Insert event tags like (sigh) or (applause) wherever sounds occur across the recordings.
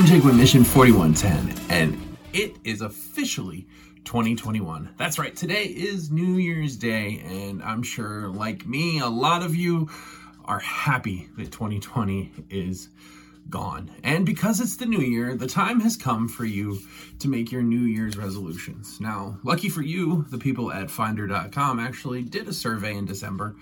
I'm Jake with Mission 4110, and it is officially 2021. That's right, today is New Year's Day, and I'm sure, like me, a lot of you are happy that 2020 is gone. And because it's the new year, the time has come for you to make your New Year's resolutions. Now, lucky for you, the people at finder.com actually did a survey in December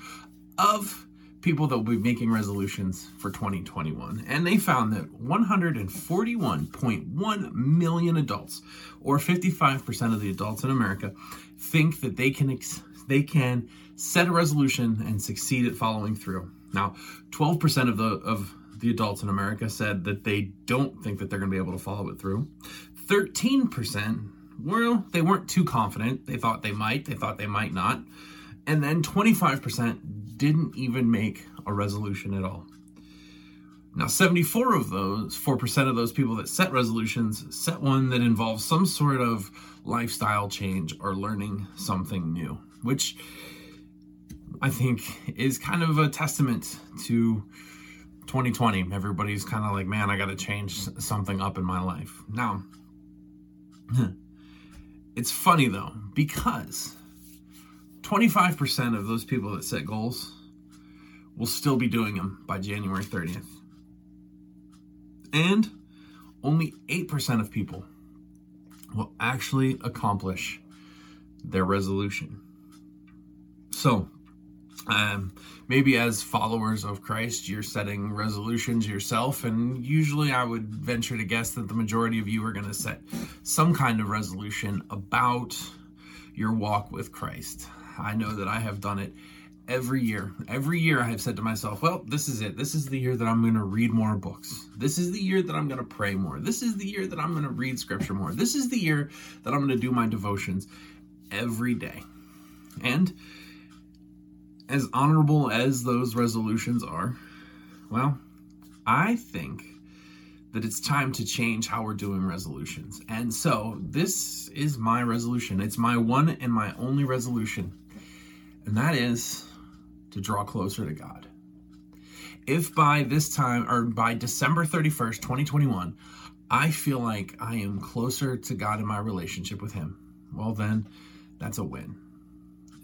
of people that will be making resolutions for 2021. And they found that 141.1 million adults, or 55% of the adults in America, think that they can ex- they can set a resolution and succeed at following through. Now, 12% of the of the adults in America said that they don't think that they're going to be able to follow it through. 13%, well, they weren't too confident. They thought they might, they thought they might not. And then 25% didn't even make a resolution at all. Now, 74 of those, 4% of those people that set resolutions, set one that involves some sort of lifestyle change or learning something new, which I think is kind of a testament to 2020. Everybody's kind of like, man, I got to change something up in my life. Now, (laughs) it's funny though, because 25% of those people that set goals will still be doing them by January 30th. And only 8% of people will actually accomplish their resolution. So, um, maybe as followers of Christ, you're setting resolutions yourself, and usually I would venture to guess that the majority of you are going to set some kind of resolution about your walk with Christ. I know that I have done it every year. Every year I have said to myself, well, this is it. This is the year that I'm going to read more books. This is the year that I'm going to pray more. This is the year that I'm going to read scripture more. This is the year that I'm going to do my devotions every day. And as honorable as those resolutions are, well, I think that it's time to change how we're doing resolutions. And so this is my resolution. It's my one and my only resolution and that is to draw closer to God. If by this time, or by December 31st, 2021, I feel like I am closer to God in my relationship with Him, well, then that's a win.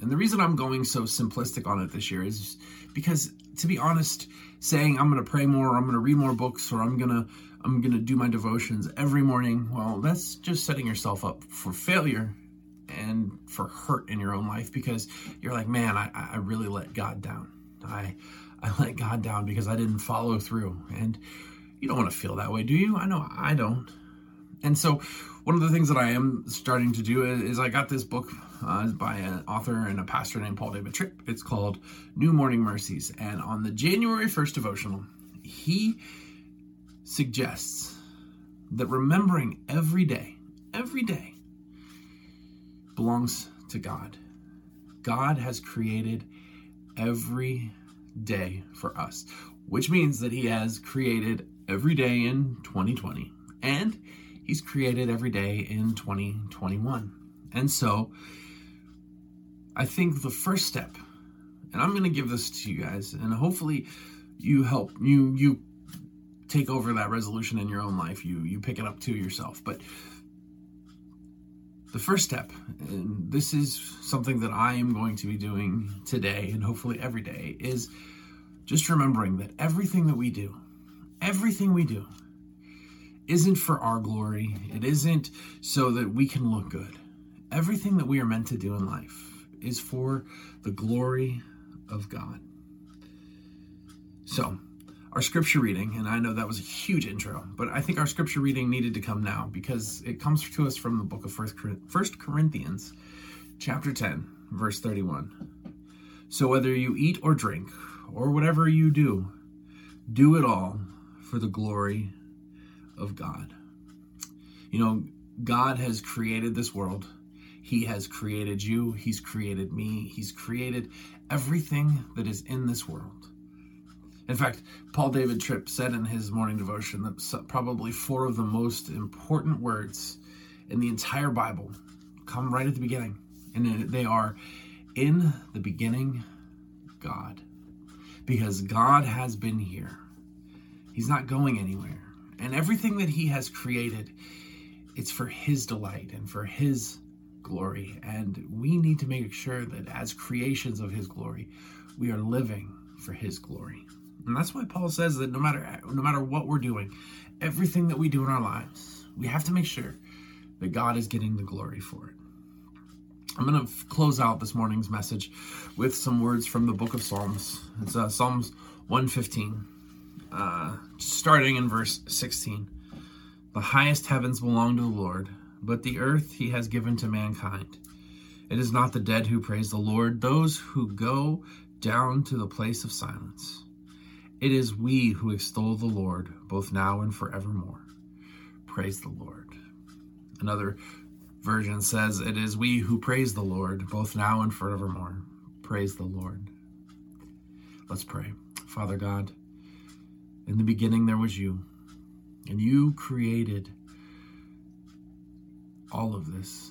And the reason I'm going so simplistic on it this year is because, to be honest, saying I'm going to pray more, or I'm going to read more books, or I'm going to I'm going to do my devotions every morning, well, that's just setting yourself up for failure and for hurt in your own life because you're like, man, I, I really let God down. I I let God down because I didn't follow through. And you don't want to feel that way, do you? I know I don't. And so, one of the things that I am starting to do is, I got this book uh, by an author and a pastor named Paul David Tripp. It's called New Morning Mercies. And on the January 1st devotional, he suggests that remembering every day, every day, belongs to God. God has created every day for us, which means that He has created every day in 2020 and He's created every day in 2021. And so I think the first step, and I'm going to give this to you guys, and hopefully you help you you take over that resolution in your own life. You you pick it up to yourself. But the first step, and this is something that I am going to be doing today and hopefully every day, is just remembering that everything that we do, everything we do, isn't for our glory. It isn't so that we can look good. Everything that we are meant to do in life is for the glory of God. So, our scripture reading, and I know that was a huge intro, but I think our scripture reading needed to come now because it comes to us from the book of First Corinthians, chapter 10, verse 31. So whether you eat or drink, or whatever you do, do it all for the glory of God. You know, God has created this world. He has created you. He's created me. He's created everything that is in this world. In fact, Paul David Tripp said in his morning devotion that probably four of the most important words in the entire Bible come right at the beginning. And they are in the beginning, God. Because God has been here, He's not going anywhere. And everything that He has created, it's for His delight and for His glory. And we need to make sure that as creations of His glory, we are living for His glory. And that's why Paul says that no matter no matter what we're doing, everything that we do in our lives, we have to make sure that God is getting the glory for it. I'm going to close out this morning's message with some words from the book of Psalms. It's uh, Psalms 115, uh, starting in verse 16. The highest heavens belong to the Lord, but the earth he has given to mankind. It is not the dead who praise the Lord, those who go down to the place of silence. It is we who extol the Lord, both now and forevermore. Praise the Lord. Another version says, It is we who praise the Lord, both now and forevermore. Praise the Lord. Let's pray. Father God, in the beginning there was you, and you created all of this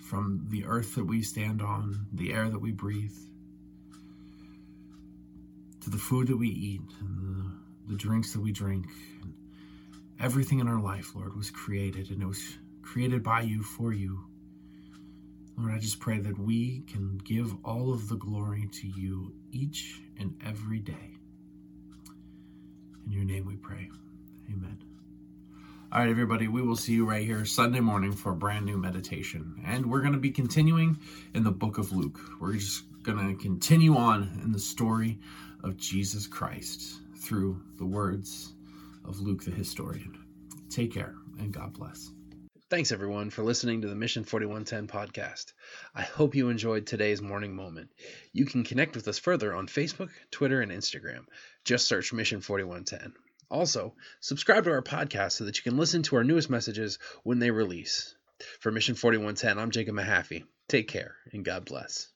from the earth that we stand on, the air that we breathe, to the food that we eat, and the, the drinks that we drink. And Everything in our life, Lord, was created, and it was created by you for you. Lord, I just pray that we can give all of the glory to you each and every day. In your name we pray. Amen. All right, everybody, we will see you right here Sunday morning for a brand new meditation. And we're going to be continuing in the book of Luke. We're just going to continue on in the story of Jesus Christ through the words of Luke the historian. Take care and God bless. Thanks everyone for listening to the Mission 4110 podcast. I hope you enjoyed today's morning moment. You can connect with us further on Facebook, Twitter, and Instagram. Just search Mission 4110. Also, subscribe to our podcast so that you can listen to our newest messages when they release. For Mission 4110, I'm Jacob Mahaffey. Take care and God bless.